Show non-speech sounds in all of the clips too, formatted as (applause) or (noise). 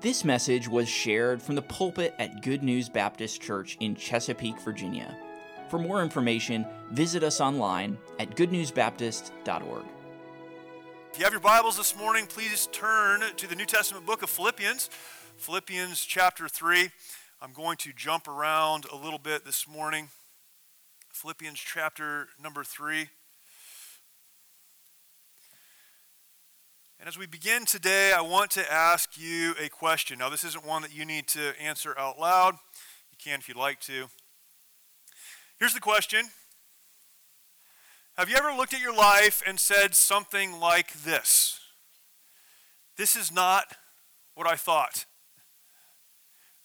This message was shared from the pulpit at Good News Baptist Church in Chesapeake, Virginia. For more information, visit us online at goodnewsbaptist.org. If you have your Bibles this morning, please turn to the New Testament book of Philippians, Philippians chapter 3. I'm going to jump around a little bit this morning. Philippians chapter number 3. And as we begin today, I want to ask you a question. Now, this isn't one that you need to answer out loud. You can if you'd like to. Here's the question Have you ever looked at your life and said something like this? This is not what I thought.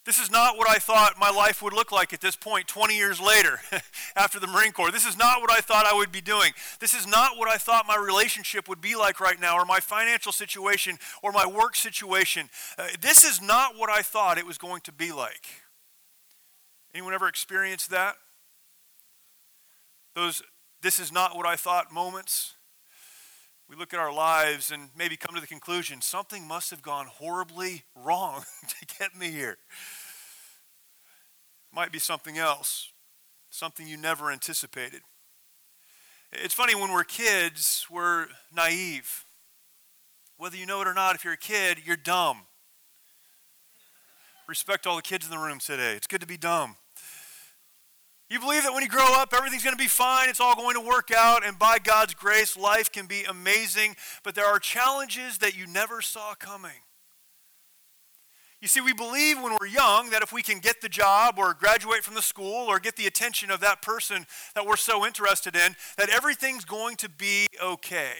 This is not what I thought my life would look like at this point, 20 years later, (laughs) after the Marine Corps. This is not what I thought I would be doing. This is not what I thought my relationship would be like right now, or my financial situation, or my work situation. Uh, this is not what I thought it was going to be like. Anyone ever experienced that? Those, this is not what I thought moments? we look at our lives and maybe come to the conclusion something must have gone horribly (laughs) wrong to get me here. Might be something else, something you never anticipated. It's funny, when we're kids, we're naive. Whether you know it or not, if you're a kid, you're dumb. Respect all the kids in the room today. It's good to be dumb. You believe that when you grow up, everything's going to be fine, it's all going to work out, and by God's grace, life can be amazing, but there are challenges that you never saw coming. You see, we believe when we're young that if we can get the job or graduate from the school or get the attention of that person that we're so interested in, that everything's going to be okay.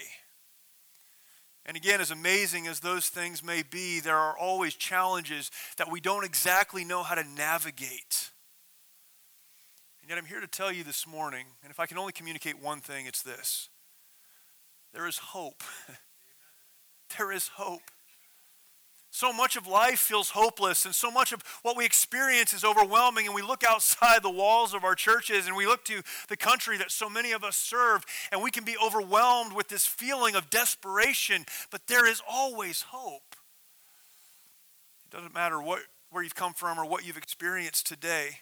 And again, as amazing as those things may be, there are always challenges that we don't exactly know how to navigate. And yet I'm here to tell you this morning, and if I can only communicate one thing, it's this there is hope. (laughs) there is hope. So much of life feels hopeless, and so much of what we experience is overwhelming. And we look outside the walls of our churches and we look to the country that so many of us serve, and we can be overwhelmed with this feeling of desperation. But there is always hope. It doesn't matter what, where you've come from or what you've experienced today.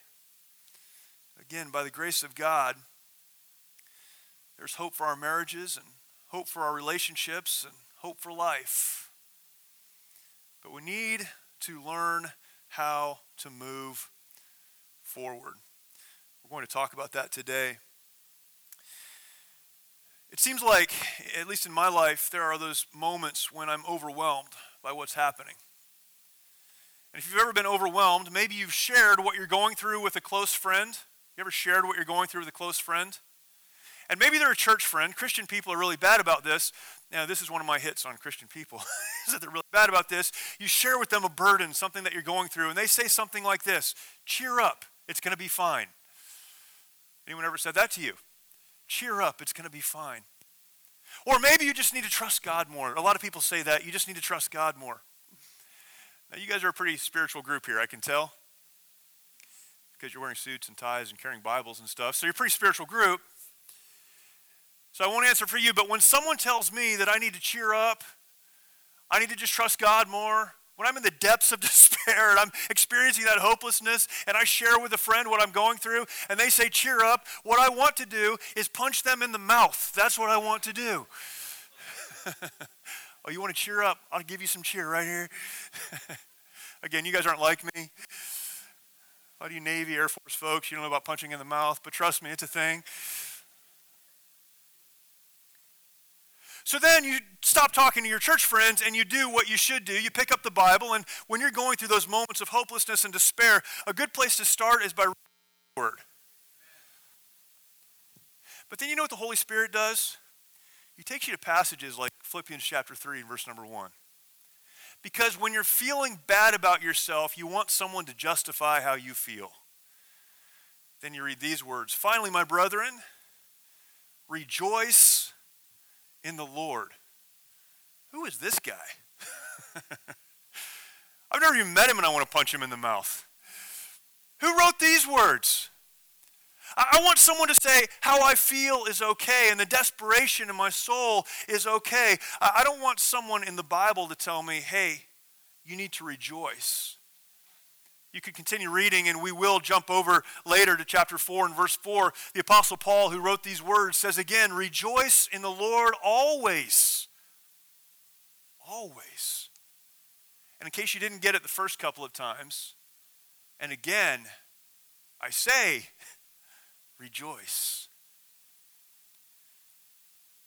Again, by the grace of God, there's hope for our marriages and hope for our relationships and hope for life. But we need to learn how to move forward. We're going to talk about that today. It seems like, at least in my life, there are those moments when I'm overwhelmed by what's happening. And if you've ever been overwhelmed, maybe you've shared what you're going through with a close friend you ever shared what you're going through with a close friend? And maybe they're a church friend. Christian people are really bad about this. Now, this is one of my hits on Christian people. (laughs) is that they're really bad about this. You share with them a burden, something that you're going through, and they say something like this Cheer up, it's going to be fine. Anyone ever said that to you? Cheer up, it's going to be fine. Or maybe you just need to trust God more. A lot of people say that. You just need to trust God more. Now, you guys are a pretty spiritual group here, I can tell because you're wearing suits and ties and carrying Bibles and stuff. So you're a pretty spiritual group. So I won't answer for you, but when someone tells me that I need to cheer up, I need to just trust God more, when I'm in the depths of (laughs) despair and I'm experiencing that hopelessness and I share with a friend what I'm going through and they say, cheer up, what I want to do is punch them in the mouth. That's what I want to do. (laughs) oh, you want to cheer up? I'll give you some cheer right here. (laughs) Again, you guys aren't like me. A lot of you Navy, Air Force folks, you don't know about punching in the mouth, but trust me, it's a thing. So then you stop talking to your church friends and you do what you should do. You pick up the Bible, and when you're going through those moments of hopelessness and despair, a good place to start is by reading the Word. But then you know what the Holy Spirit does? He takes you to passages like Philippians chapter 3 and verse number 1. Because when you're feeling bad about yourself, you want someone to justify how you feel. Then you read these words Finally, my brethren, rejoice in the Lord. Who is this guy? (laughs) I've never even met him and I want to punch him in the mouth. Who wrote these words? I want someone to say how I feel is okay and the desperation in my soul is okay. I don't want someone in the Bible to tell me, hey, you need to rejoice. You could continue reading, and we will jump over later to chapter 4 and verse 4. The Apostle Paul, who wrote these words, says again, Rejoice in the Lord always. Always. And in case you didn't get it the first couple of times, and again, I say, (laughs) rejoice.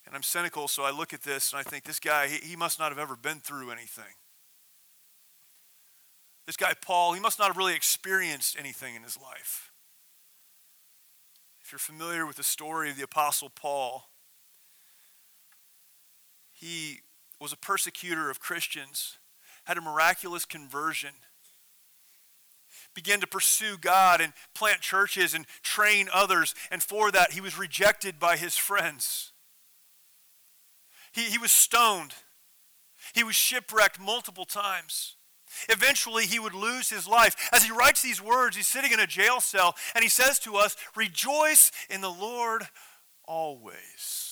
And I'm cynical, so I look at this and I think this guy, he, he must not have ever been through anything. This guy, Paul, he must not have really experienced anything in his life. If you're familiar with the story of the Apostle Paul, he was a persecutor of Christians, had a miraculous conversion, began to pursue God and plant churches and train others, and for that he was rejected by his friends. He, he was stoned, he was shipwrecked multiple times. Eventually, he would lose his life. As he writes these words, he's sitting in a jail cell and he says to us, Rejoice in the Lord always.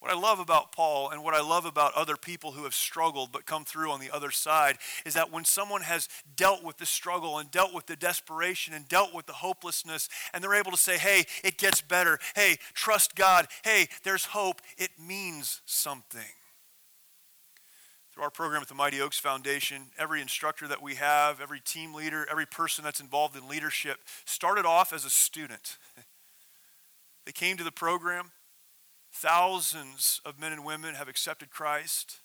What I love about Paul and what I love about other people who have struggled but come through on the other side is that when someone has dealt with the struggle and dealt with the desperation and dealt with the hopelessness, and they're able to say, hey, it gets better. Hey, trust God. Hey, there's hope. It means something through our program at the Mighty Oaks Foundation, every instructor that we have, every team leader, every person that's involved in leadership started off as a student. they came to the program. Thousands of men and women have accepted Christ.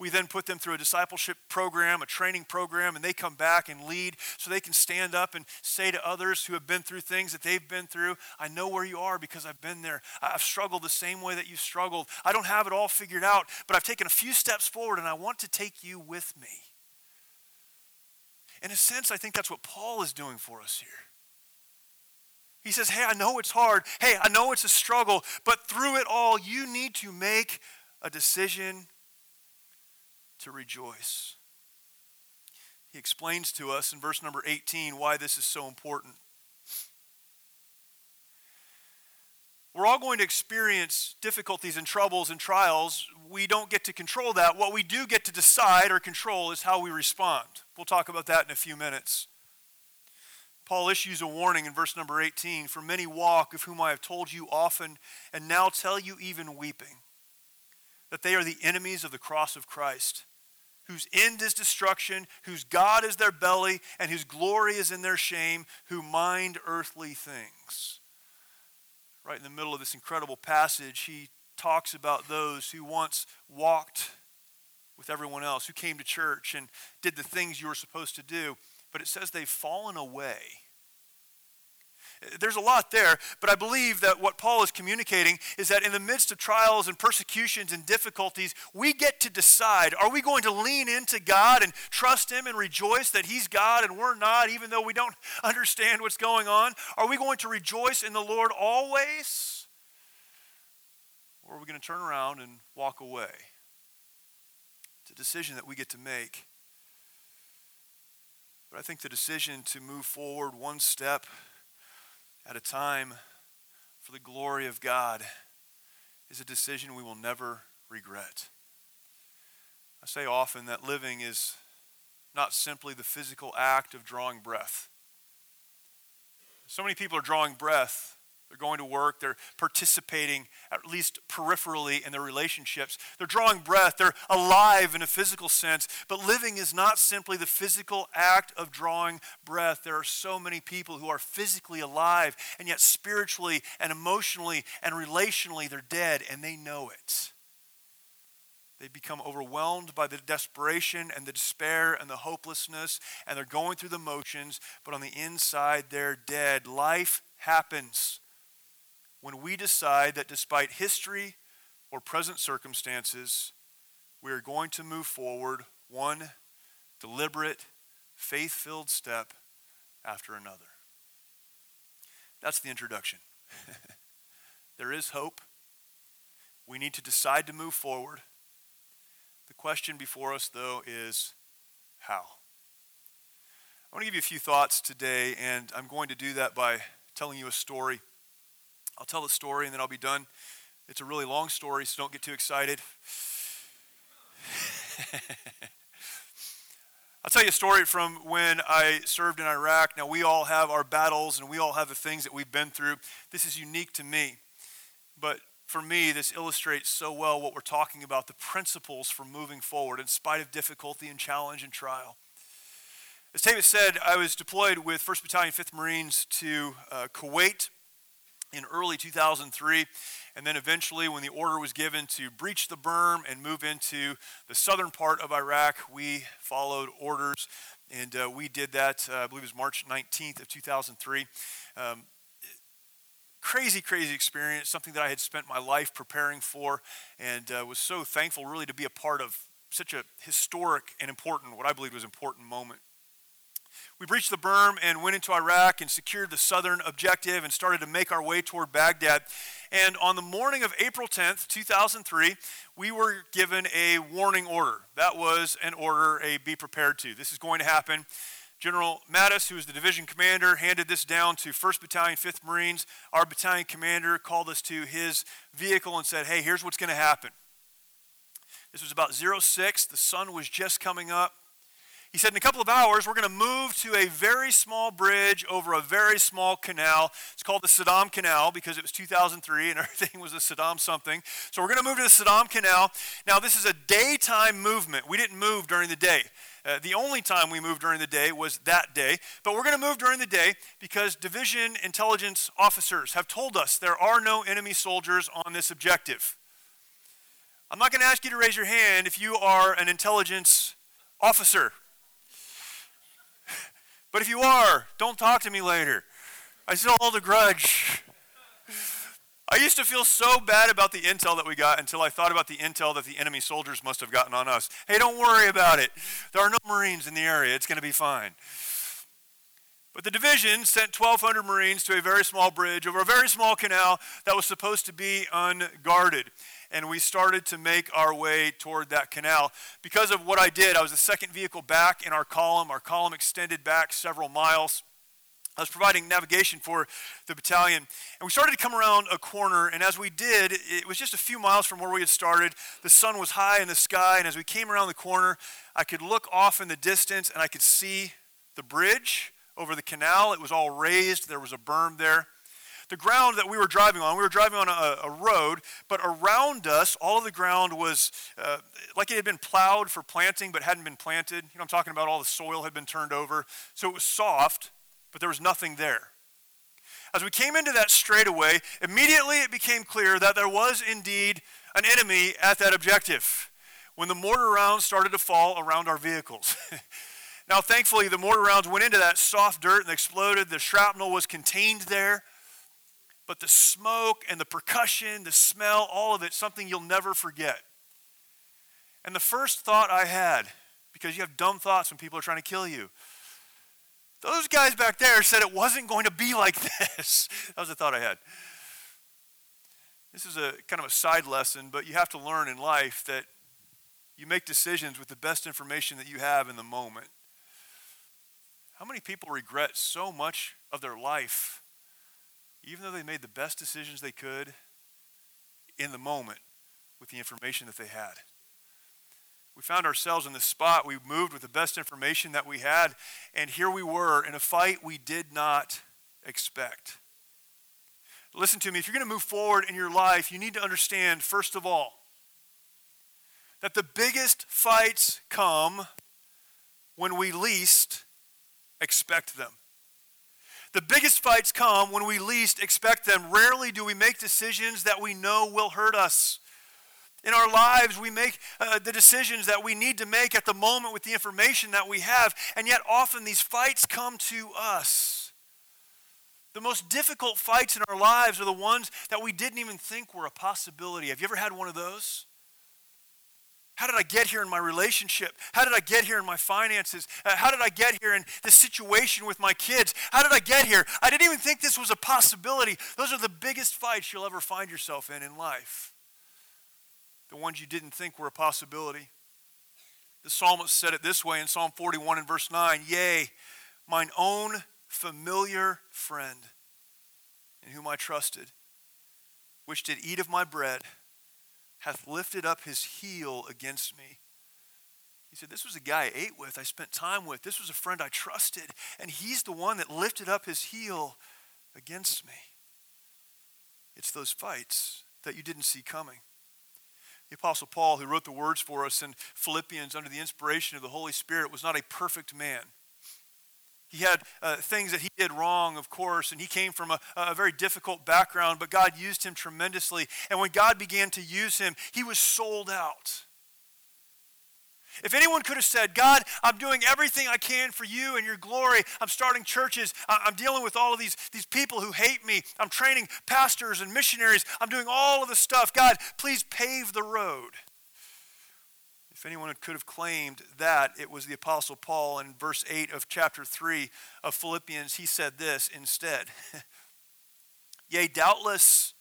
We then put them through a discipleship program, a training program, and they come back and lead so they can stand up and say to others who have been through things that they've been through, I know where you are because I've been there. I've struggled the same way that you've struggled. I don't have it all figured out, but I've taken a few steps forward and I want to take you with me. In a sense, I think that's what Paul is doing for us here. He says, Hey, I know it's hard. Hey, I know it's a struggle, but through it all, you need to make a decision to rejoice. He explains to us in verse number 18 why this is so important. We're all going to experience difficulties and troubles and trials. We don't get to control that. What we do get to decide or control is how we respond. We'll talk about that in a few minutes. Paul issues a warning in verse number 18 For many walk, of whom I have told you often, and now tell you even weeping, that they are the enemies of the cross of Christ whose end is destruction, whose God is their belly, and whose glory is in their shame, who mind earthly things. Right in the middle of this incredible passage, he talks about those who once walked with everyone else, who came to church and did the things you were supposed to do, but it says they've fallen away. There's a lot there, but I believe that what Paul is communicating is that in the midst of trials and persecutions and difficulties, we get to decide are we going to lean into God and trust Him and rejoice that He's God and we're not, even though we don't (laughs) understand what's going on? Are we going to rejoice in the Lord always? Or are we going to turn around and walk away? It's a decision that we get to make. But I think the decision to move forward one step at a time for the glory of God is a decision we will never regret. I say often that living is not simply the physical act of drawing breath. So many people are drawing breath they're going to work. They're participating, at least peripherally, in their relationships. They're drawing breath. They're alive in a physical sense. But living is not simply the physical act of drawing breath. There are so many people who are physically alive, and yet spiritually and emotionally and relationally, they're dead, and they know it. They become overwhelmed by the desperation and the despair and the hopelessness, and they're going through the motions, but on the inside, they're dead. Life happens when we decide that despite history or present circumstances, we are going to move forward one deliberate, faith filled step after another. That's the introduction. (laughs) there is hope. We need to decide to move forward. The question before us, though, is how? I want to give you a few thoughts today, and I'm going to do that by telling you a story I'll tell the story and then I'll be done. It's a really long story, so don't get too excited. (laughs) I'll tell you a story from when I served in Iraq. Now, we all have our battles and we all have the things that we've been through. This is unique to me. But for me, this illustrates so well what we're talking about the principles for moving forward in spite of difficulty and challenge and trial. As David said, I was deployed with 1st Battalion, 5th Marines to uh, Kuwait in early 2003. And then eventually, when the order was given to breach the berm and move into the southern part of Iraq, we followed orders. And uh, we did that, uh, I believe it was March 19th of 2003. Um, crazy, crazy experience, something that I had spent my life preparing for, and uh, was so thankful really to be a part of such a historic and important, what I believe was important moment. We breached the berm and went into Iraq and secured the southern objective and started to make our way toward Baghdad. And on the morning of April 10th, 2003, we were given a warning order. That was an order, a be prepared to. This is going to happen. General Mattis, who was the division commander, handed this down to 1st Battalion, 5th Marines. Our battalion commander called us to his vehicle and said, Hey, here's what's going to happen. This was about 06. The sun was just coming up. He said, in a couple of hours, we're going to move to a very small bridge over a very small canal. It's called the Saddam Canal because it was 2003 and (laughs) everything was a Saddam something. So we're going to move to the Saddam Canal. Now, this is a daytime movement. We didn't move during the day. Uh, the only time we moved during the day was that day. But we're going to move during the day because division intelligence officers have told us there are no enemy soldiers on this objective. I'm not going to ask you to raise your hand if you are an intelligence officer. But if you are, don't talk to me later. I still hold a grudge. I used to feel so bad about the intel that we got until I thought about the intel that the enemy soldiers must have gotten on us. Hey, don't worry about it. There are no Marines in the area. It's going to be fine. But the division sent 1,200 Marines to a very small bridge over a very small canal that was supposed to be unguarded and we started to make our way toward that canal. Because of what I did, I was the second vehicle back in our column. Our column extended back several miles. I was providing navigation for the battalion. And we started to come around a corner, and as we did, it was just a few miles from where we had started. The sun was high in the sky, and as we came around the corner, I could look off in the distance and I could see the bridge over the canal. It was all raised, there was a berm there the ground that we were driving on, we were driving on a, a road, but around us, all of the ground was uh, like it had been plowed for planting but hadn't been planted. You know, I'm talking about all the soil had been turned over. So it was soft, but there was nothing there. As we came into that straightaway, immediately it became clear that there was indeed an enemy at that objective when the mortar rounds started to fall around our vehicles. (laughs) now, thankfully, the mortar rounds went into that soft dirt and exploded. The shrapnel was contained there. But the smoke and the percussion, the smell, all of it, something you'll never forget. And the first thought I had, because you have dumb thoughts when people are trying to kill you, those guys back there said it wasn't going to be (laughs) like this. that was the thought I had. This is a kind of a side lesson, but you have to learn in life that you make decisions with the best information that you have in the moment. How many people regret so much of their life even though they made the best decisions they could in the moment with the information that they had. We found ourselves in this spot. We moved with the best information that we had, and here we were in a fight we did not expect. Listen to me, if you're going to move forward in your life, you need to understand, first of all, that the biggest fights come when we least expect them. The biggest fights come when we least expect them. Rarely do we make decisions that we know will hurt us. In our lives, we make uh, the decisions that we need to make at the moment with the information that we have, and yet often these fights come to us. The most difficult fights in our lives are the ones that we didn't even think were a possibility. Have you ever had one of those? How did I get here in my relationship? How did I get here in my finances? Uh, how did I get here in this situation with my kids? How did I get here? I didn't even think this was a possibility. Those are the biggest fights you'll ever find yourself in in life. The ones you didn't think were a possibility. The psalmist said it this way in Psalm 41 and verse 9 Yea, mine own familiar friend, in whom I trusted, which did eat of my bread hath lifted up his heel against me. He said, This was a guy I ate with, I spent time with. This was a friend I trusted. And he's the one that lifted up his heel against me. It's those fights that you didn't see coming. The Apostle Paul, who wrote the words for us in Philippians under the inspiration of the Holy Spirit, was not a perfect man. He had uh, things that he did wrong, of course, and he came from a, a very difficult background, but God used him tremendously. And when God began to use him, he was sold out. If anyone could have said, God, I'm doing everything I can for you and your glory, I'm starting churches, I'm dealing with all of these, these people who hate me, I'm training pastors and missionaries, I'm doing all of this stuff, God, please pave the road. If anyone could have claimed that, it was the Apostle Paul. In verse 8 of chapter 3 of Philippians, he said this instead (laughs) Yea, doubtless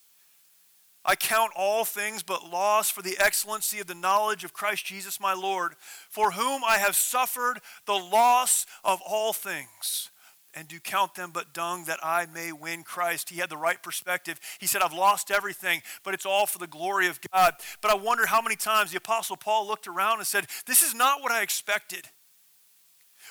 I count all things but loss for the excellency of the knowledge of Christ Jesus my Lord, for whom I have suffered the loss of all things, and do count them but dung that I may win Christ. He had the right perspective. He said, I've lost everything, but it's all for the glory of God. But I wonder how many times the Apostle Paul looked around and said, This is not what I expected.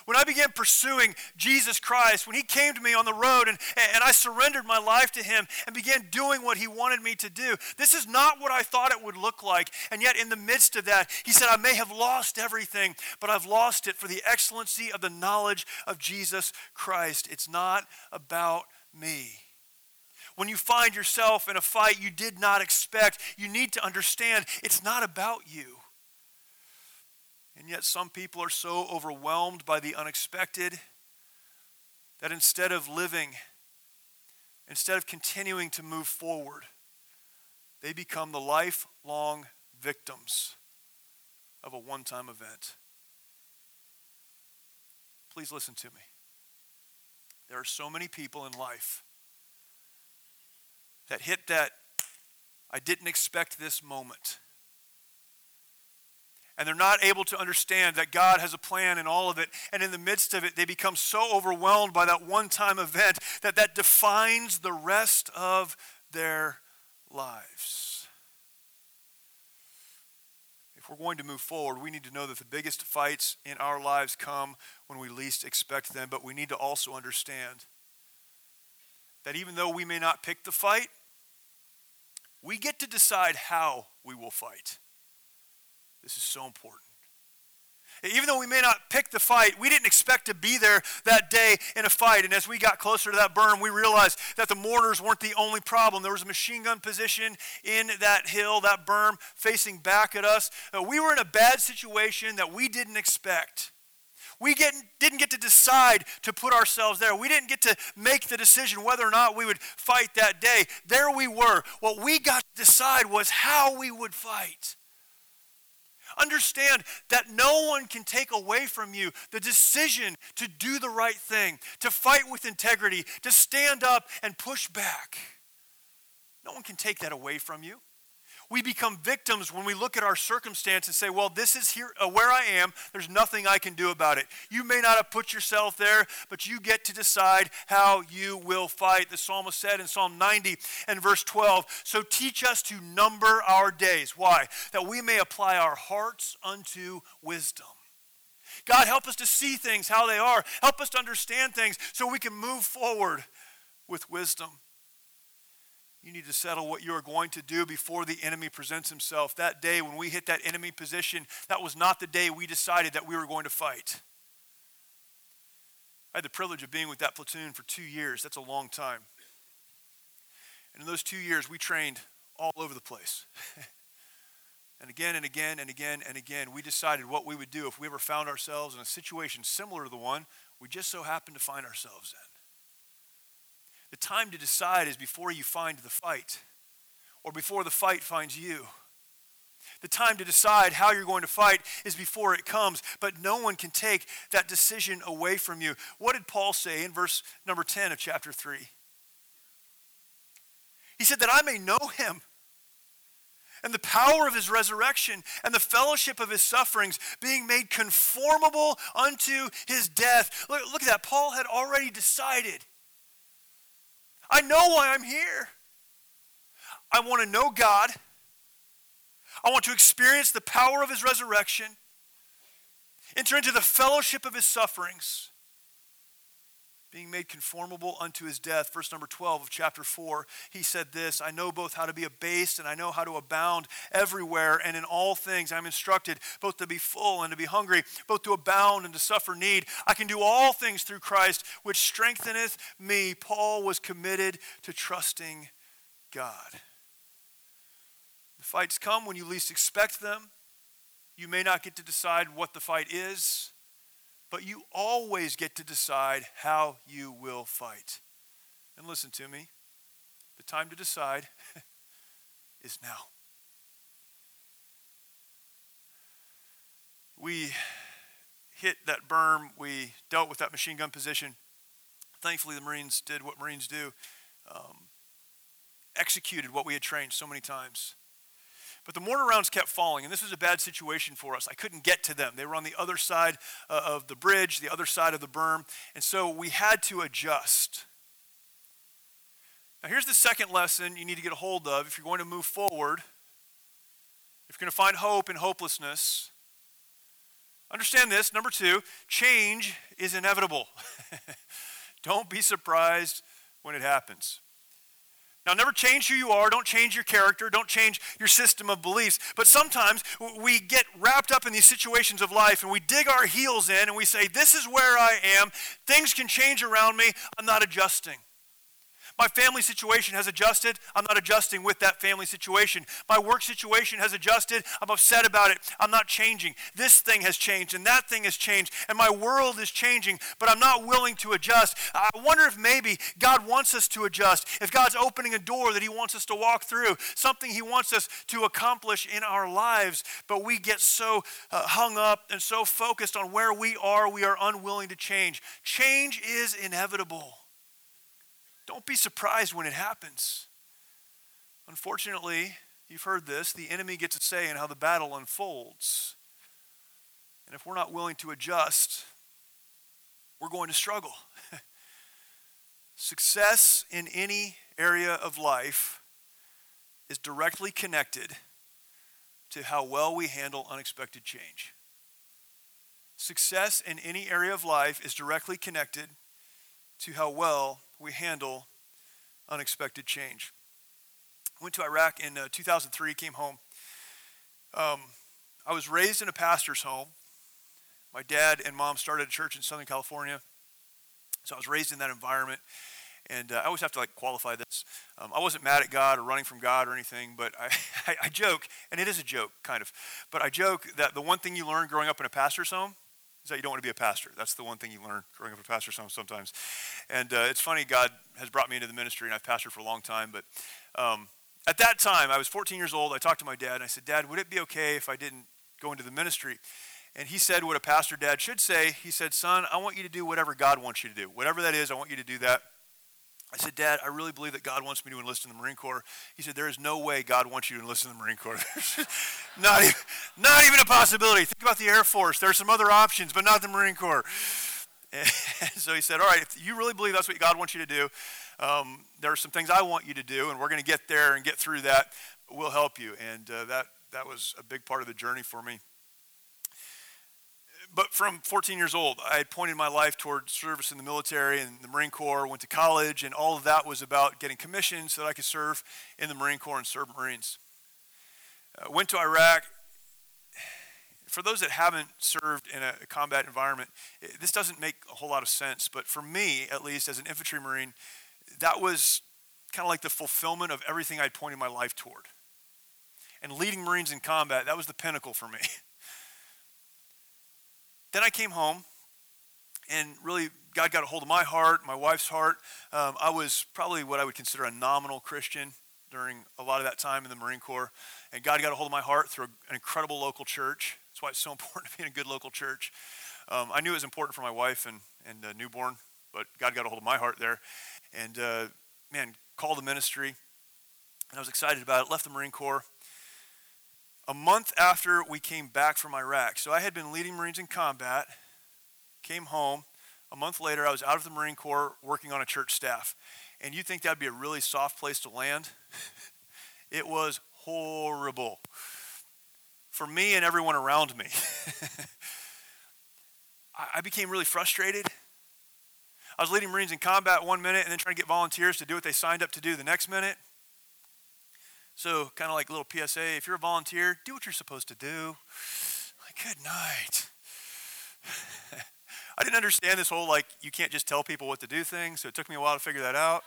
When I began pursuing Jesus Christ, when He came to me on the road and, and I surrendered my life to Him and began doing what He wanted me to do, this is not what I thought it would look like. And yet, in the midst of that, He said, I may have lost everything, but I've lost it for the excellency of the knowledge of Jesus Christ. It's not about me. When you find yourself in a fight you did not expect, you need to understand it's not about you. And yet, some people are so overwhelmed by the unexpected that instead of living, instead of continuing to move forward, they become the lifelong victims of a one time event. Please listen to me. There are so many people in life that hit that I didn't expect this moment and they're not able to understand that God has a plan in all of it. And in the midst of it, they become so overwhelmed by that one time event that that defines the rest of their lives. If we're going to move forward, we need to know that the biggest fights in our lives come when we least expect them, but we need to also understand that even though we may not pick the fight, we get to decide how we will fight. This is so important. Even though we may not pick the fight, we didn't expect to be there that day in a fight. And as we got closer to that berm, we realized that the mortars weren't the only problem. There was a machine gun position in that hill, that berm, facing back at us. Uh, we were in a bad situation that we didn't expect. We get, didn't get to decide to put ourselves there. We didn't get to make the decision whether or not we would fight that day. There we were. What we got to decide was how we would fight. Understand that no one can take away from you the decision to do the right thing, to fight with integrity, to stand up and push back. No one can take that away from you we become victims when we look at our circumstance and say, well, this is here uh, where I am. There's nothing I can do about it. You may not have put yourself there, but you get to decide how you will fight. The psalmist said in Psalm 90 and verse 12, so teach us to number our days. Why? That we may apply our hearts unto wisdom. God, help us to see things how they are. Help us to understand things so we can move forward with wisdom. You need to settle what you are going to do before the enemy presents himself. That day when we hit that enemy position, that was not the day we decided that we were going to fight. I had the privilege of being with that platoon for two years. That's a long time. And in those two years, we trained all over the place. (laughs) and again and again and again and again, we decided what we would do if we ever found ourselves in a situation similar to the one we just so happened to find ourselves in. The time to decide is before you find the fight or before the fight finds you. The time to decide how you're going to fight is before it comes, but no one can take that decision away from you. What did Paul say in verse number 10 of chapter 3? He said, That I may know him and the power of his resurrection and the fellowship of his sufferings, being made conformable unto his death. Look, look at that. Paul had already decided I know why I'm here. I want to know God. I want to experience the power of his resurrection. Enter into the fellowship of his sufferings being made conformable unto his death. Verse number 12 of chapter 4, he said this I know both how to be abased and I know how to abound everywhere and in all things. I'm instructed both to be full and to be hungry, both to abound and to suffer need. I can do all things through Christ, which strengtheneth me. Paul was committed to trusting God. The fights come when you least expect them. You may not get to decide what the fight is but you always get to decide how you will fight. And listen to me the time to decide (laughs) is now. We hit that berm, we dealt with that machine gun position. Thankfully, the Marines did what Marines do um, executed what we had trained so many times. But the mortar rounds kept falling, and this was a bad situation for us. I couldn't get to them. They were on the other side uh, of the bridge, the other side of the berm, and so we had to adjust. Now, here's the second lesson you need to get a hold of if you're going to move forward, if you're going to find hope in hopelessness. Understand this. Number two, change is inevitable. (laughs) Don't be surprised when it happens. Now, never change who you are. Don't change your character. Don't change your system of beliefs. But sometimes we get wrapped up in these situations of life and we dig our heels in and we say, This is where I am. Things can change around me. I'm not adjusting. My family situation has adjusted. I'm not adjusting with that family situation. My work situation has adjusted. I'm upset about it. I'm not changing. This thing has changed and that thing has changed and my world is changing, but I'm not willing to adjust. I wonder if maybe God wants us to adjust. If God's opening a door that He wants us to walk through, something He wants us to accomplish in our lives, but we get so uh, hung up and so focused on where we are, we are unwilling to change. Change is inevitable. Don't be surprised when it happens. Unfortunately, you've heard this the enemy gets a say in how the battle unfolds. And if we're not willing to adjust, we're going to struggle. (laughs) Success in any area of life is directly connected to how well we handle unexpected change. Success in any area of life is directly connected to how well we handle unexpected change. Went to Iraq in uh, 2003, came home. Um, I was raised in a pastor's home. My dad and mom started a church in Southern California. So I was raised in that environment. And uh, I always have to like qualify this. Um, I wasn't mad at God or running from God or anything, but I, (laughs) I, I joke, and it is a joke, kind of. But I joke that the one thing you learn growing up in a pastor's home is that you don't want to be a pastor. That's the one thing you learn growing up a pastor sometimes. And uh, it's funny, God has brought me into the ministry, and I've pastored for a long time. But um, at that time, I was 14 years old. I talked to my dad, and I said, Dad, would it be okay if I didn't go into the ministry? And he said what a pastor dad should say. He said, Son, I want you to do whatever God wants you to do. Whatever that is, I want you to do that. I said, Dad, I really believe that God wants me to enlist in the Marine Corps. He said, There is no way God wants you to enlist in the Marine Corps. (laughs) not, even, not even a possibility. Think about the Air Force. There are some other options, but not the Marine Corps. And (laughs) so he said, All right, if you really believe that's what God wants you to do, um, there are some things I want you to do, and we're going to get there and get through that. We'll help you. And uh, that, that was a big part of the journey for me but from 14 years old, I had pointed my life toward service in the military and the Marine Corps, went to college, and all of that was about getting commissions so that I could serve in the Marine Corps and serve Marines. Uh, went to Iraq. For those that haven't served in a combat environment, it, this doesn't make a whole lot of sense, but for me, at least as an infantry Marine, that was kind of like the fulfillment of everything I'd pointed my life toward. And leading Marines in combat, that was the pinnacle for me. (laughs) Then I came home, and really, God got a hold of my heart, my wife's heart. Um, I was probably what I would consider a nominal Christian during a lot of that time in the Marine Corps. And God got a hold of my heart through an incredible local church. That's why it's so (laughs) important to be in a good local church. Um, I knew it was important for my wife and, and uh, newborn, but God got a hold of my heart there. And uh, man, called the ministry. And I was excited about it. Left the Marine Corps a month after we came back from Iraq. So I had been leading Marines in combat, came home. A month later, I was out of the Marine Corps working on a church staff. And you think that'd be a really soft place to land? (laughs) it was horrible for me and everyone around me. (laughs) I became really frustrated. I was leading Marines in combat one minute and then trying to get volunteers to do what they signed up to do the next minute. So, kind of like a little PSA if you're a volunteer, do what you're supposed to do. Like, good night. (laughs) I didn't understand this whole, like, you can't just tell people what to do thing, so it took me a while to figure that out.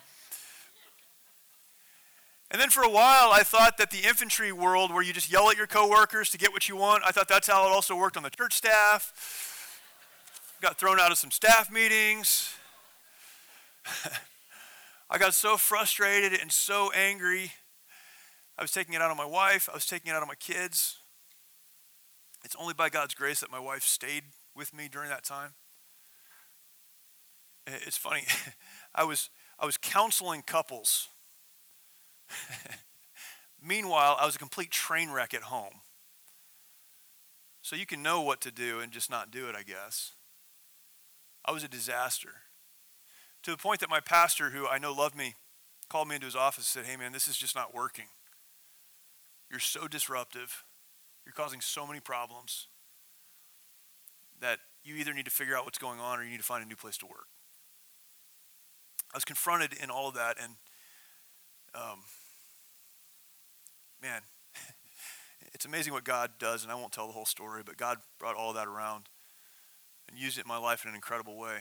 And then for a while, I thought that the infantry world, where you just yell at your coworkers to get what you want, I thought that's how it also worked on the church staff. Got thrown out of some staff meetings. (laughs) I got so frustrated and so angry. I was taking it out on my wife, I was taking it out on my kids. It's only by God's grace that my wife stayed with me during that time. It's funny. (laughs) I was I was counseling couples. (laughs) Meanwhile, I was a complete train wreck at home. So you can know what to do and just not do it, I guess. I was a disaster. To the point that my pastor, who I know loved me, called me into his office and said, Hey, man, this is just not working. You're so disruptive. You're causing so many problems that you either need to figure out what's going on or you need to find a new place to work. I was confronted in all of that, and um, man, (laughs) it's amazing what God does, and I won't tell the whole story, but God brought all that around and used it in my life in an incredible way.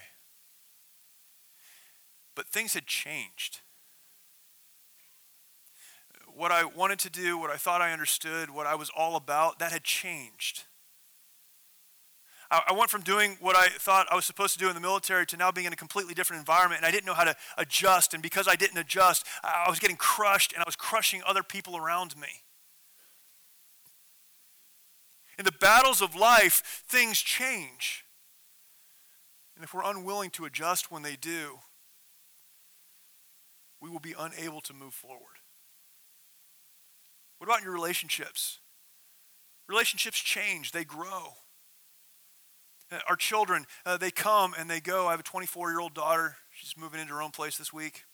But things had changed. What I wanted to do, what I thought I understood, what I was all about, that had changed. I went from doing what I thought I was supposed to do in the military to now being in a completely different environment, and I didn't know how to adjust. And because I didn't adjust, I was getting crushed, and I was crushing other people around me. In the battles of life, things change. And if we're unwilling to adjust when they do, we will be unable to move forward. What about your relationships? Relationships change, they grow. Uh, our children, uh, they come and they go. I have a 24 year old daughter. She's moving into her own place this week.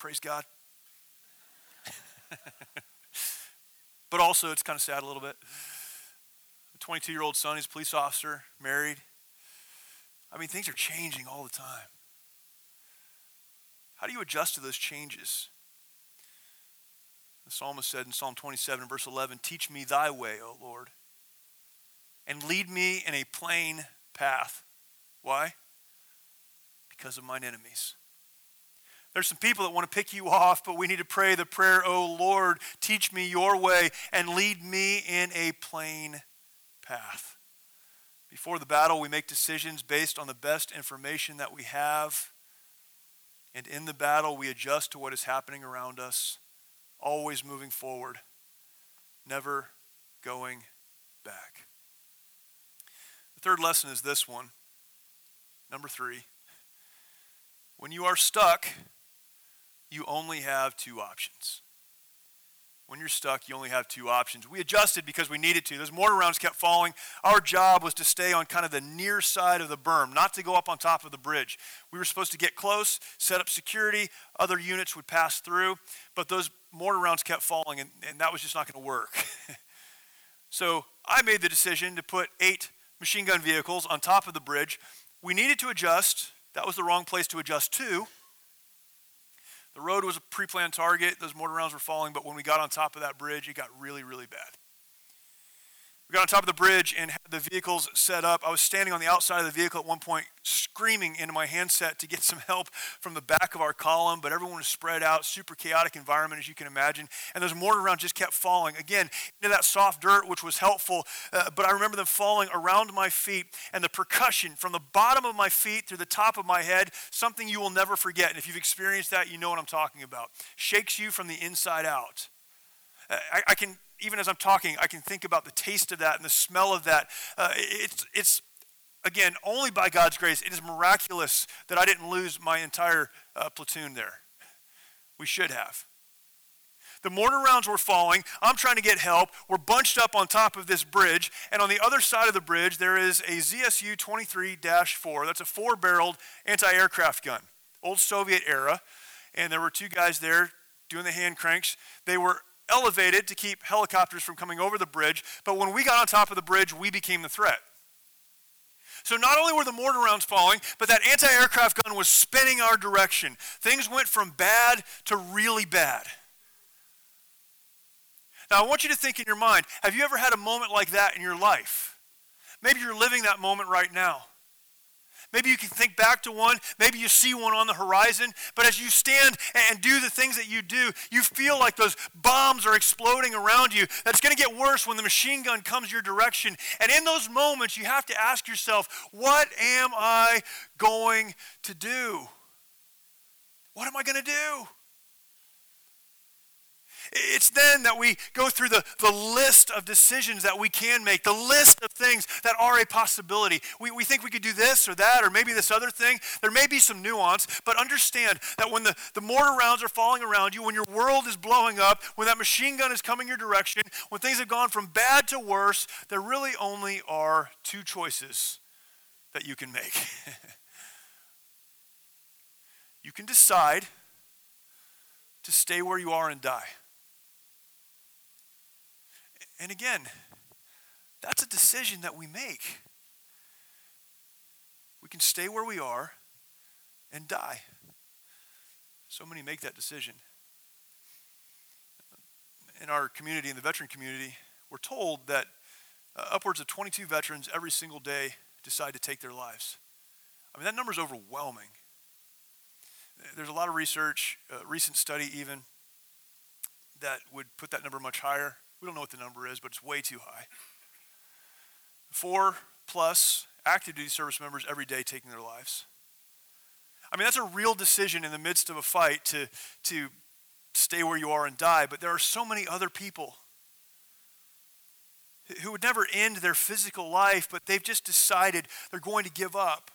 Praise God. (laughs) but also, it's kind of sad a little bit. A 22 year old son, he's a police officer, married. I mean, things are changing all the time. How do you adjust to those changes? The psalmist said in Psalm 27, verse 11, Teach me thy way, O Lord and lead me in a plain path. Why? Because of mine enemies. There's some people that want to pick you off, but we need to pray the prayer, O Lord, teach me your way and lead me in a plain path. Before the battle, we make decisions based on the best information that we have. And in the battle, we adjust to what is happening around us, always moving forward, never going back. The third lesson is this one. Number three. When you are stuck, you only have two options. When you're stuck, you only have two options. We adjusted because we needed to. Those mortar rounds kept falling. Our job was to stay on kind of the near side of the berm, not to go up on top of the bridge. We were supposed to get close, set up security, other units would pass through, but those mortar rounds kept falling, and, and that was just not going to work. (laughs) so I made the decision to put eight machine gun vehicles on top of the bridge. We needed to adjust. That was the wrong place to adjust to. The road was a pre planned target. Those mortar rounds were falling, but when we got on top of that bridge, it got really, really bad. We got on top of the bridge and had the vehicles set up. I was standing on the outside of the vehicle at one point, screaming into my handset to get (laughs) some help from the back of our column, but everyone was spread out, super chaotic environment, as you can imagine. And those mortar rounds just kept falling. Again, into that soft dirt, which was helpful, uh, but I remember them falling around my feet and the percussion from the bottom of my feet through the top of my head, something you will never forget. And if you've experienced that, you know what I'm talking about. Shakes you from the inside out. Uh, I, I can even as I'm talking, I can think about the taste of that and the smell of that. Uh, it's, it's, again, only by God's grace. It is miraculous that I didn't lose my entire uh, platoon there. We should have. The mortar rounds were falling. I'm trying to get help. We're bunched up on top of this bridge. And on the other side of the bridge, there is a ZSU 23 4. That's a four barreled anti aircraft gun, old Soviet era. And there were two guys there doing the hand cranks. They were elevated to keep helicopters from coming over the bridge, but when we got on top of the bridge, we became the threat. So not only were the mortar rounds falling, but that anti-aircraft gun was spinning our direction. Things went from bad to really bad. Now I want you to think in your mind, have you ever had a moment like that in your life? Maybe you're living that moment right now. Maybe you can think back to one. Maybe you see one on the horizon. But as you stand and do the things that you do, you feel like those bombs are exploding around you. That's going to get worse when the machine gun comes your direction. And in those moments, you have to ask yourself, what am I going to do? What am I going to do? It's then that we go through the, the list of decisions that we can make, the list of things that are a possibility. We, we think we could do this or that or maybe this other thing. There may be some nuance, but understand that when the, the mortar rounds are falling around you, when your world is blowing up, when that machine gun is coming your direction, when things have gone from bad to worse, there really only are two choices that you can make. (laughs) you can decide to stay where you are and die. And again, that's a decision that we make. We can stay where we are and die. So many make that decision. In our community, in the veteran community, we're told that uh, upwards of 22 veterans every single day decide to take their lives. I mean, that number is overwhelming. There's a lot of research, a recent study even, that would put that number much higher. We don't know what the number is, but it's way too high. Four plus active duty service members every day taking their lives. I mean, that's a real decision in the midst of a fight to, to stay where you are and die, but there are so many other people who would never end their physical life, but they've just decided they're going to give up.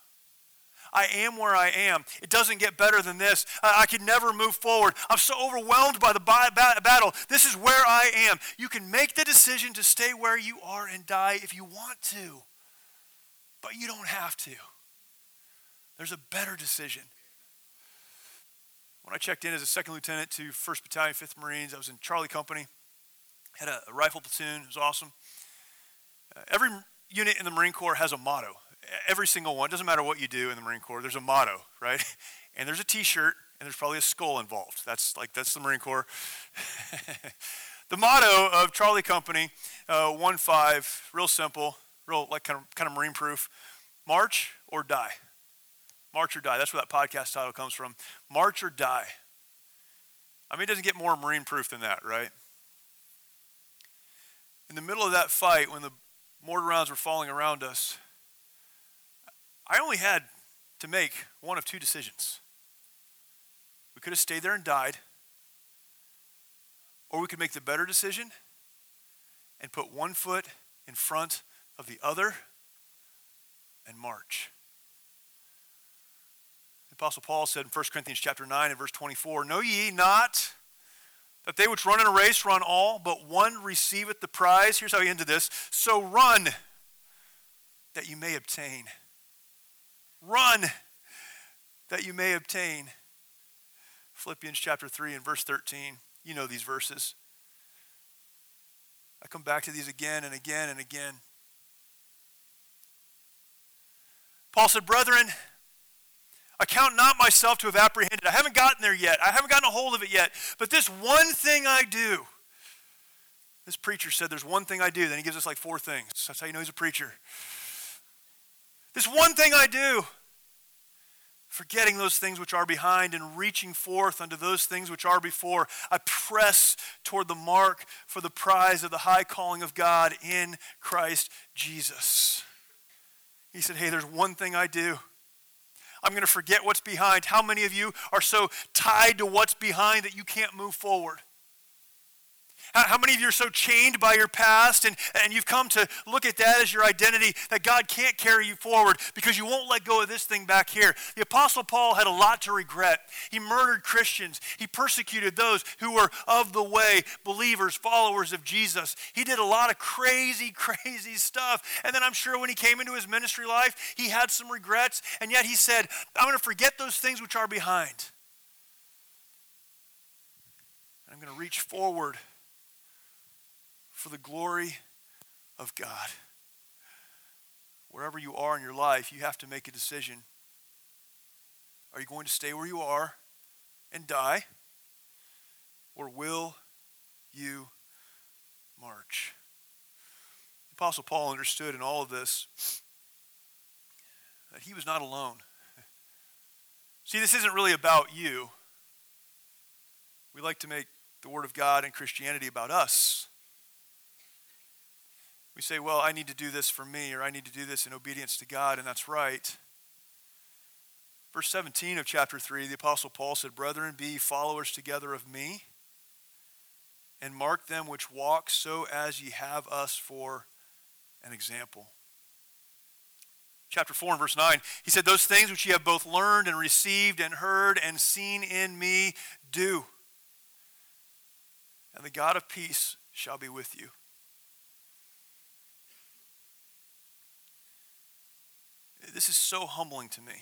I am where I am. It doesn't get better than this. I, I can never move forward. I'm so overwhelmed by the ba- ba- battle. This is where I am. You can make the decision to stay where you are and die if you want to, but you don't have to. There's a better decision. When I checked in as a second lieutenant to 1st Battalion, 5th Marines, I was in Charlie Company, had a, a rifle platoon. It was awesome. Uh, every unit in the Marine Corps has a motto every single one, doesn't matter what you do in the Marine Corps, there's a motto, right? (laughs) And there's a t-shirt and there's probably a skull involved. That's like, that's the Marine Corps. (laughs) the motto of Charlie Company, uh, 1-5, real simple, real like kind of, kind of Marine proof, march or die. March or die. That's where that podcast title comes from. March or die. I mean, it doesn't get more Marine proof than that, right? In the middle of that fight, when the mortar rounds were falling around us, I only had to make one of two decisions. We could have stayed there and died, or we could make the better decision and put one foot in front of the other and march. The Apostle Paul said in 1 Corinthians chapter 9 and verse 24, Know ye not that they which run in a race run all, but one receiveth the prize? Here's how he ended this. So run that you may obtain. Run that you may obtain. Philippians chapter 3 and verse 13. You know these verses. I come back to these again and again and again. Paul said, Brethren, I count not myself to have apprehended. I haven't gotten there yet. I haven't gotten a hold of it yet. But this one thing I do. This preacher said, There's one thing I do. Then he gives us like four things. That's how you know he's a preacher. This one thing I do, forgetting those things which are behind and reaching forth unto those things which are before, I press toward the mark for the prize of the high calling of God in Christ Jesus. He said, Hey, there's one thing I do. I'm going to forget what's behind. How many of you are so tied to what's behind that you can't move forward? How many of you are so chained by your past and, and you've come to look at that as your identity that God can't carry you forward because you won't let go of this thing back here? The Apostle Paul had a lot to regret. He murdered Christians, he persecuted those who were of the way, believers, followers of Jesus. He did a lot of crazy, (laughs) crazy stuff. And then I'm sure when he came into his ministry life, he had some regrets. And yet he said, I'm going to forget those things which are behind. I'm going to reach forward for the glory of God. wherever you are in your life, you have to make a decision. Are you going to stay where you are and die? Or will you march? Apostle Paul understood in all of this that he was not alone. See, this isn't really about you. We like to make the Word of God and Christianity about us. We say, well, I need to do this for me, or I need to do this in obedience to God, and that's right. Verse 17 of chapter 3, the Apostle Paul said, Brethren, be followers together of me, and mark them which walk so as ye have us for an example. Chapter 4 and verse 9, he said, Those things which ye have both learned and received and heard and seen in me, do. And the God of peace shall be with you. This is so humbling to me.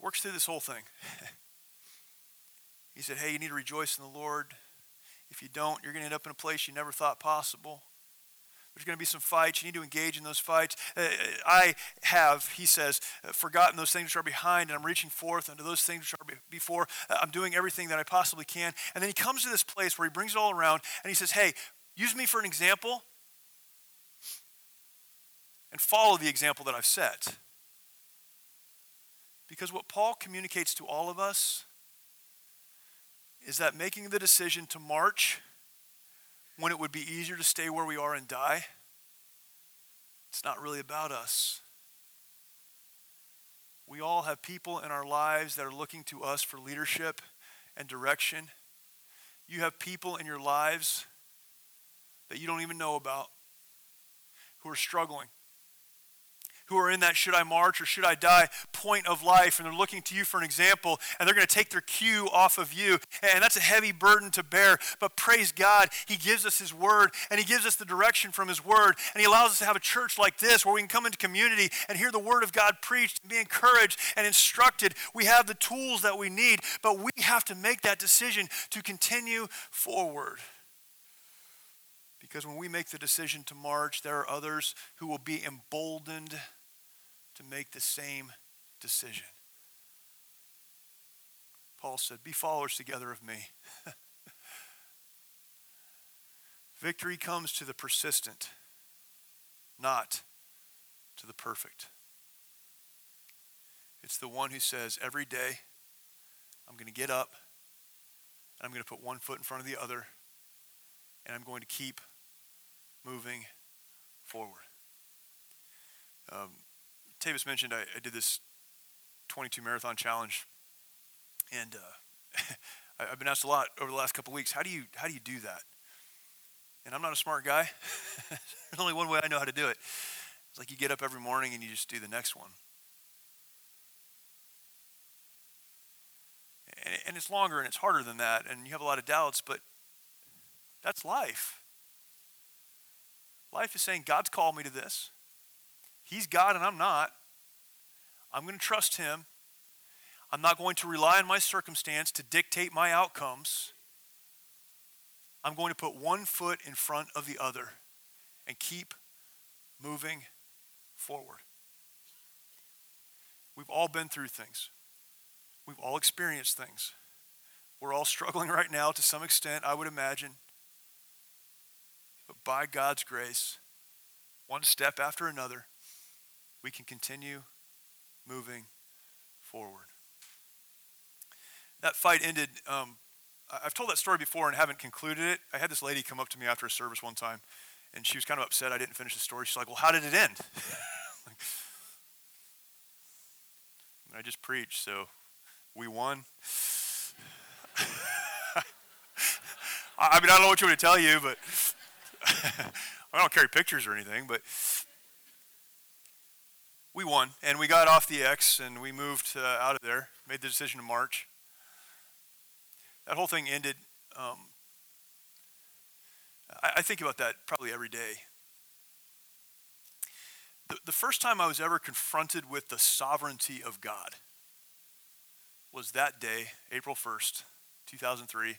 Works through this whole thing. (laughs) he said, Hey, you need to rejoice in the Lord. If you don't, you're going to end up in a place you never thought possible. There's going to be some fights. You need to engage in those fights. Uh, I have, he says, uh, forgotten those things which are behind, and I'm reaching forth unto those things which are before. Uh, I'm doing everything that I possibly can. And then he comes to this place where he brings it all around, and he says, Hey, use me for an example and follow the example that I've set. Because what Paul communicates to all of us is that making the decision to march when it would be easier to stay where we are and die, it's not really about us. We all have people in our lives that are looking to us for leadership and direction. You have people in your lives that you don't even know about who are struggling who are in that should I march or should I die point of life, and they're looking to you for an example, and they're going to take their cue off of you. And that's a heavy burden to bear. But praise God, He gives us His word, and He gives us the direction from His word, and He allows us to have a church like this where we can come into community and hear the word of God preached and be encouraged and instructed. We have the tools that we need, but we have to make that decision to continue forward. Because when we make the decision to march, there are others who will be emboldened to make the same decision. Paul said, Be followers together of me. (laughs) Victory comes to the persistent, not to the perfect. It's the one who says, Every day, I'm going to get up and I'm going to put one foot in front of the other and I'm going to keep moving forward. Um, Tavis mentioned I, I, did this 22 marathon challenge, and uh, (laughs) I, have been asked a lot over the last couple weeks. How do you how do you do that? And I'm not a smart guy. (laughs) There's only one way I know how to do it. It's like you get up every morning and you just do the next one. And, and it's longer and it's harder than that, and you have a lot of doubts, but that's life. Life is saying, God's called me to this. He's God and I'm not. I'm going to trust Him. I'm not going to rely on my circumstance to dictate my outcomes. I'm going to put one foot in front of the other and keep moving forward. We've all been through things, we've all experienced things. We're all struggling (laughs) right now to some extent, I would imagine. But by God's grace, one step after another, we can continue moving forward. That fight ended. Um, I've told that story before and haven't concluded it. I had this lady come up to me after a service one time, and she was kind of upset I didn't finish the story. She's like, Well, how did it end? (laughs) I just preached, so we won. (laughs) I mean, I don't know what you want to tell you, but (laughs) I don't carry pictures or anything, but we won. And we got off the X and we moved uh, out of there, made the decision to march. That whole thing ended. Um, I, I, think about that probably every day. The, the first time I was ever confronted with the sovereignty of God was that day, April 1st, 2003,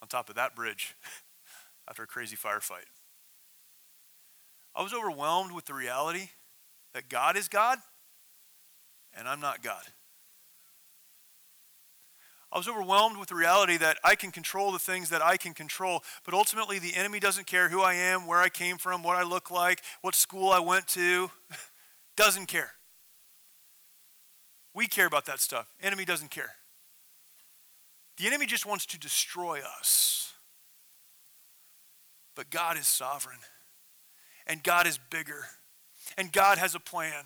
on top of that bridge (laughs) after a crazy firefight. I was overwhelmed with the reality that God is God and I'm not God. I was overwhelmed with the reality that I can control the things that I can control, but ultimately the enemy doesn't care who I am, where I came from, what I look like, what school I went to. (laughs) doesn't care. We care about that stuff. Enemy doesn't care. The enemy just wants to destroy us. But God is sovereign. And God is bigger. And God has a plan.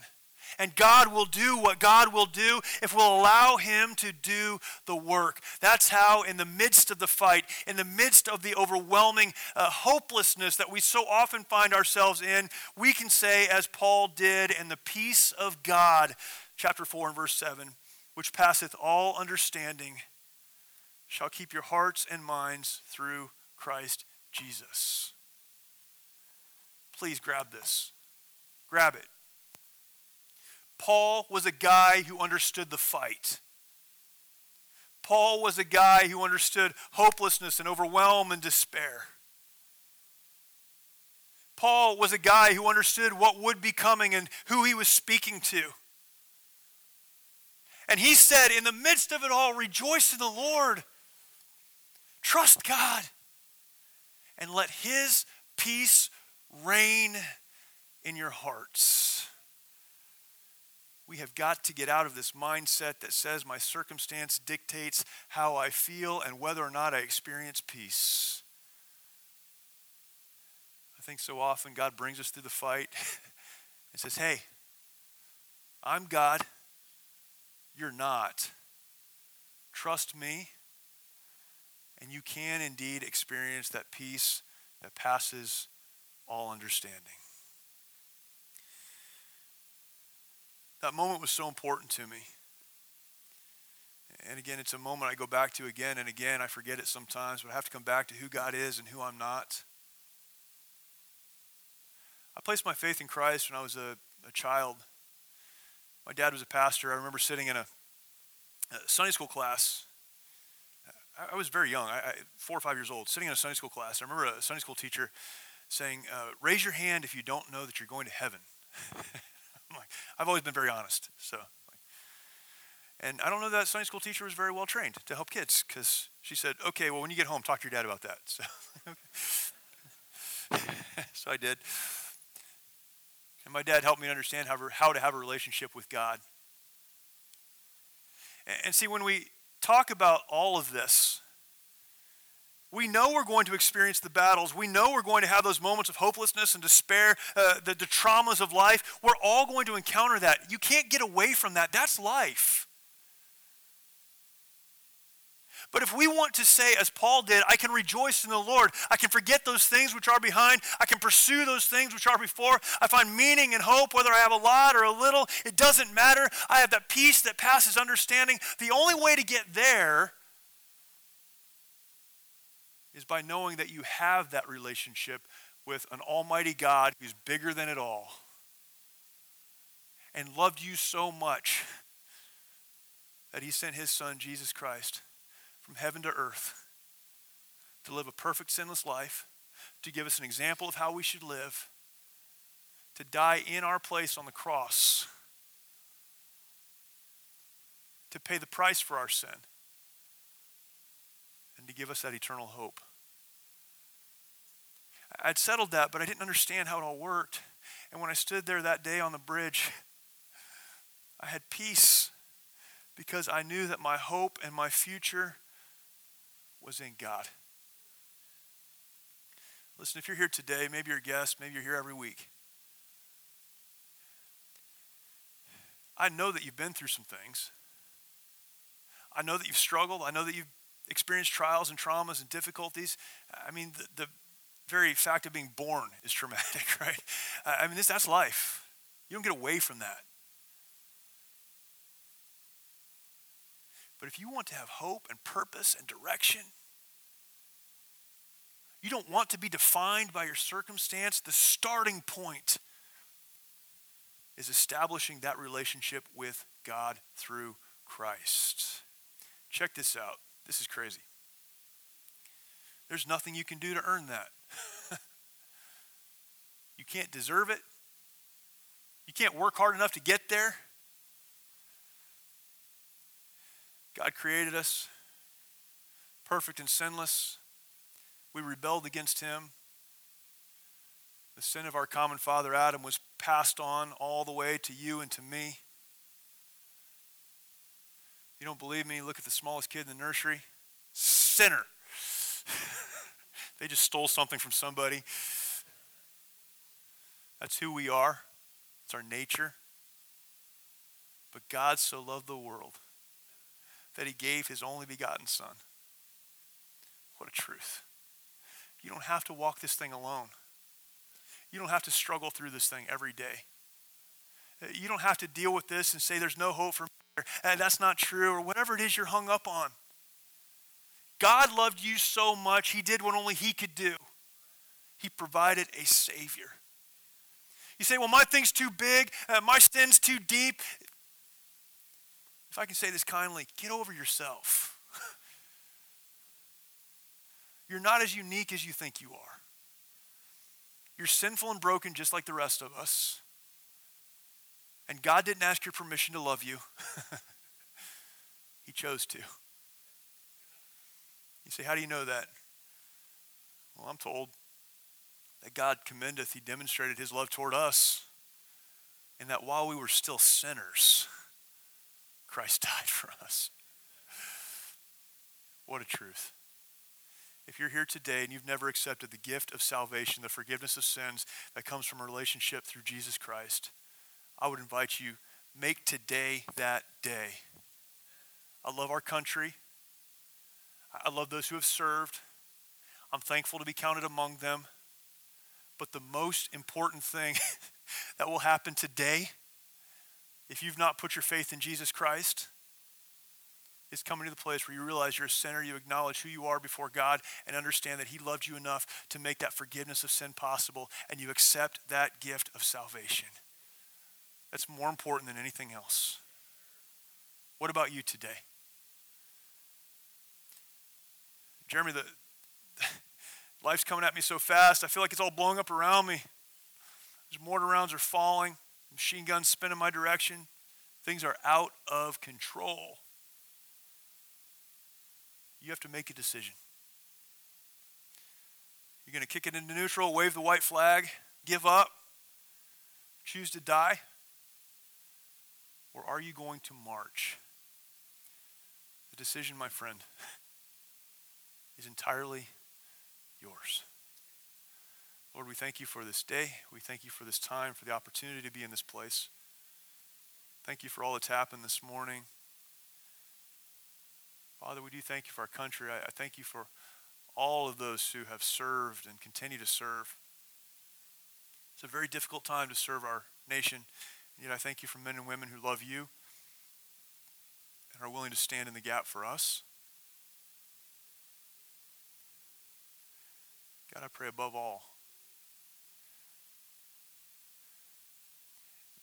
And God will do what God will do if we'll allow Him to do the work. That's how, in the midst of the fight, in the midst of the overwhelming uh, hopelessness that we so often find ourselves in, we can say, as Paul did, in the peace of God, chapter 4 and verse 7, which passeth all understanding, shall keep your hearts and minds through Christ Jesus. Please grab this. Grab it. Paul was a guy who understood the fight. Paul was a guy who understood hopelessness and overwhelm and despair. Paul was a guy who understood what would be coming and who he was speaking to. And he said, in the midst of it all, rejoice in the Lord. Trust God. And let his peace reign in your hearts. We have got to get out of this mindset that says my circumstance dictates how I feel and whether or not I experience peace. I think so often God brings us through the fight (laughs) and says, Hey, I'm God. You're not. Trust me, and you can indeed experience that peace that passes all understanding. That moment was so important to me. And again, it's a moment I go back to again and again. I forget it sometimes, but I have to come back to who God is and who I'm not. I placed my faith in Christ when I was a, a child. My dad was a pastor. I remember sitting in a, a Sunday school class. I, I was very young, I, I, four or five years old, sitting in a Sunday school class. I remember a Sunday school teacher saying, uh, Raise your hand if you don't know that you're going to heaven. (laughs) I'm (laughs) like, I've always been very honest. So, and I don't know that Sunday school teacher was very well trained to help kids because she said, okay, well, when you get home, talk to your dad about that. (laughs) So, (laughs) so I did. And my dad helped me understand how, how to have a relationship with God. And see, when we talk about all of this, we know we're going to experience the battles. We know we're going to have those moments of hopelessness and despair, uh, the, the traumas of life. We're all going to encounter that. You can't get away from that. That's life. But if we want to say, as Paul did, I can rejoice in the Lord, I can forget those things which are behind, I can pursue those things which are before, I find meaning and hope, whether I have a lot or a little, it doesn't matter. I have that peace that passes understanding. The only way to get there is by knowing that you have that relationship with an almighty God who's bigger than it all and loved you so much that he sent his son, Jesus Christ, from heaven to earth to live a perfect, sinless life, to give us an example of how we should live, to die in our place on the cross, to pay the price for our sin, to give us that eternal hope. I'd settled that, but I didn't understand how it all worked. And when I stood there that day on the bridge, I had peace because I knew that my hope and my future was in God. Listen, if you're here today, maybe you're a guest, maybe you're here every week. I know that you've been through some things. I know that you've struggled. I know that you've experienced trials and traumas and difficulties. I mean, the, the very fact of being born is traumatic, (laughs) right? I mean, this, that's life. You don't get away from that. But if you want to have hope and purpose and direction, you don't want to be defined by your circumstance, the starting point is establishing that relationship with God through Christ. Check this out. This is crazy. There's nothing you can do to earn that. (laughs) You can't deserve it. You can't work hard enough to get there. God created us perfect and sinless. We rebelled against Him. The sin of our common father Adam was passed on all the way to you and to me. You don't believe me? Look at the smallest kid in the nursery. Sinner. (laughs) they just stole something from somebody. That's who we are, it's our nature. But God so loved the world that he gave his only begotten Son. What a truth. You don't have to walk this thing alone. You don't have to struggle through this thing every day. You don't have to deal with this and say there's no hope for me, that's not true, or whatever it is you're hung up on. God loved you so much, He did what only He could do. He provided a Savior. You say, well, my thing's too big, uh, my sin's too deep. If I can say this kindly, get over yourself. (laughs) You're not as unique as you think you are. You're sinful and broken just like the rest of us. And God didn't ask your permission to love you, (laughs) He chose to. You say, How do you know that? Well, I'm told that God commendeth, He demonstrated His love toward us, and that while we were still sinners, (laughs) Christ died for us. What a truth. If you're here today and you've never accepted the gift of salvation, the forgiveness of sins that comes from a relationship through Jesus Christ, I would invite you, make today that day. I love our country. I love those who have served. I'm thankful to be counted among them. But the most important thing (laughs) that will happen today, if you've not put your faith in Jesus Christ, is coming to the place where you realize you're a sinner, you acknowledge who you are before God, and understand that He loved you enough to make that forgiveness of sin possible, and you accept that gift of salvation. That's more important than anything else. What about you today? Jeremy, the (laughs) life's coming at me so fast. I feel like it's all blowing up around me. There's mortar rounds are falling, machine guns spin in my direction. Things are out of control you have to make a decision. You're going to kick it into neutral, wave the white flag, give up, choose to die? Or are you going to march? The decision, my friend, is entirely yours. Lord, we thank you for this day. We thank you for this time, for the opportunity to be in this place. Thank you for all that's happened this morning. Father, we do thank you for our country. I, I thank you for all of those who have served and continue to serve. It's a very difficult time to serve our nation. Yet I thank you for men and women who love you and are willing to stand in the gap for us. God, I pray above all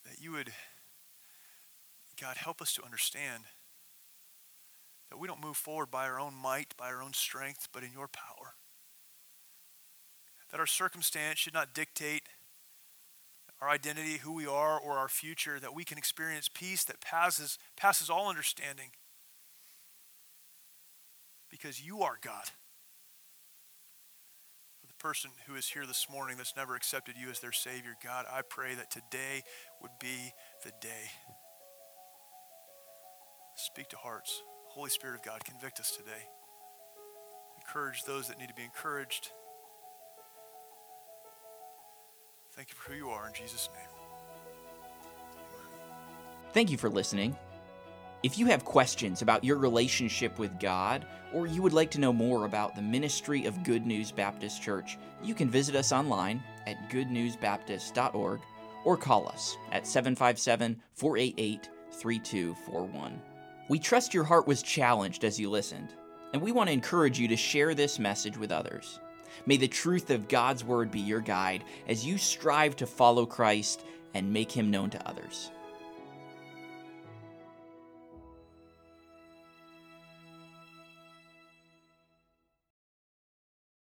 that you would, God, help us to understand that we don't move forward by our own might, by our own strength, but in your power. That our circumstance should not dictate our identity, who we are, or our future, that we can experience peace that passes, passes all understanding. Because you are God. For the person who is here this morning that's never accepted you as their Savior, God, I pray that today would be the day. Speak to hearts. Holy Spirit of God, convict us today. Encourage those that need to be encouraged. Thank you for who you are in Jesus' name. Amen. Thank you for listening. If you have questions about your relationship with God, or you would like to know more about the ministry of Good News Baptist Church, you can visit us online at goodnewsbaptist.org or call us at 757 488 3241. We trust your heart was challenged as you listened, and we want to encourage you to share this message with others. May the truth of God's Word be your guide as you strive to follow Christ and make Him known to others.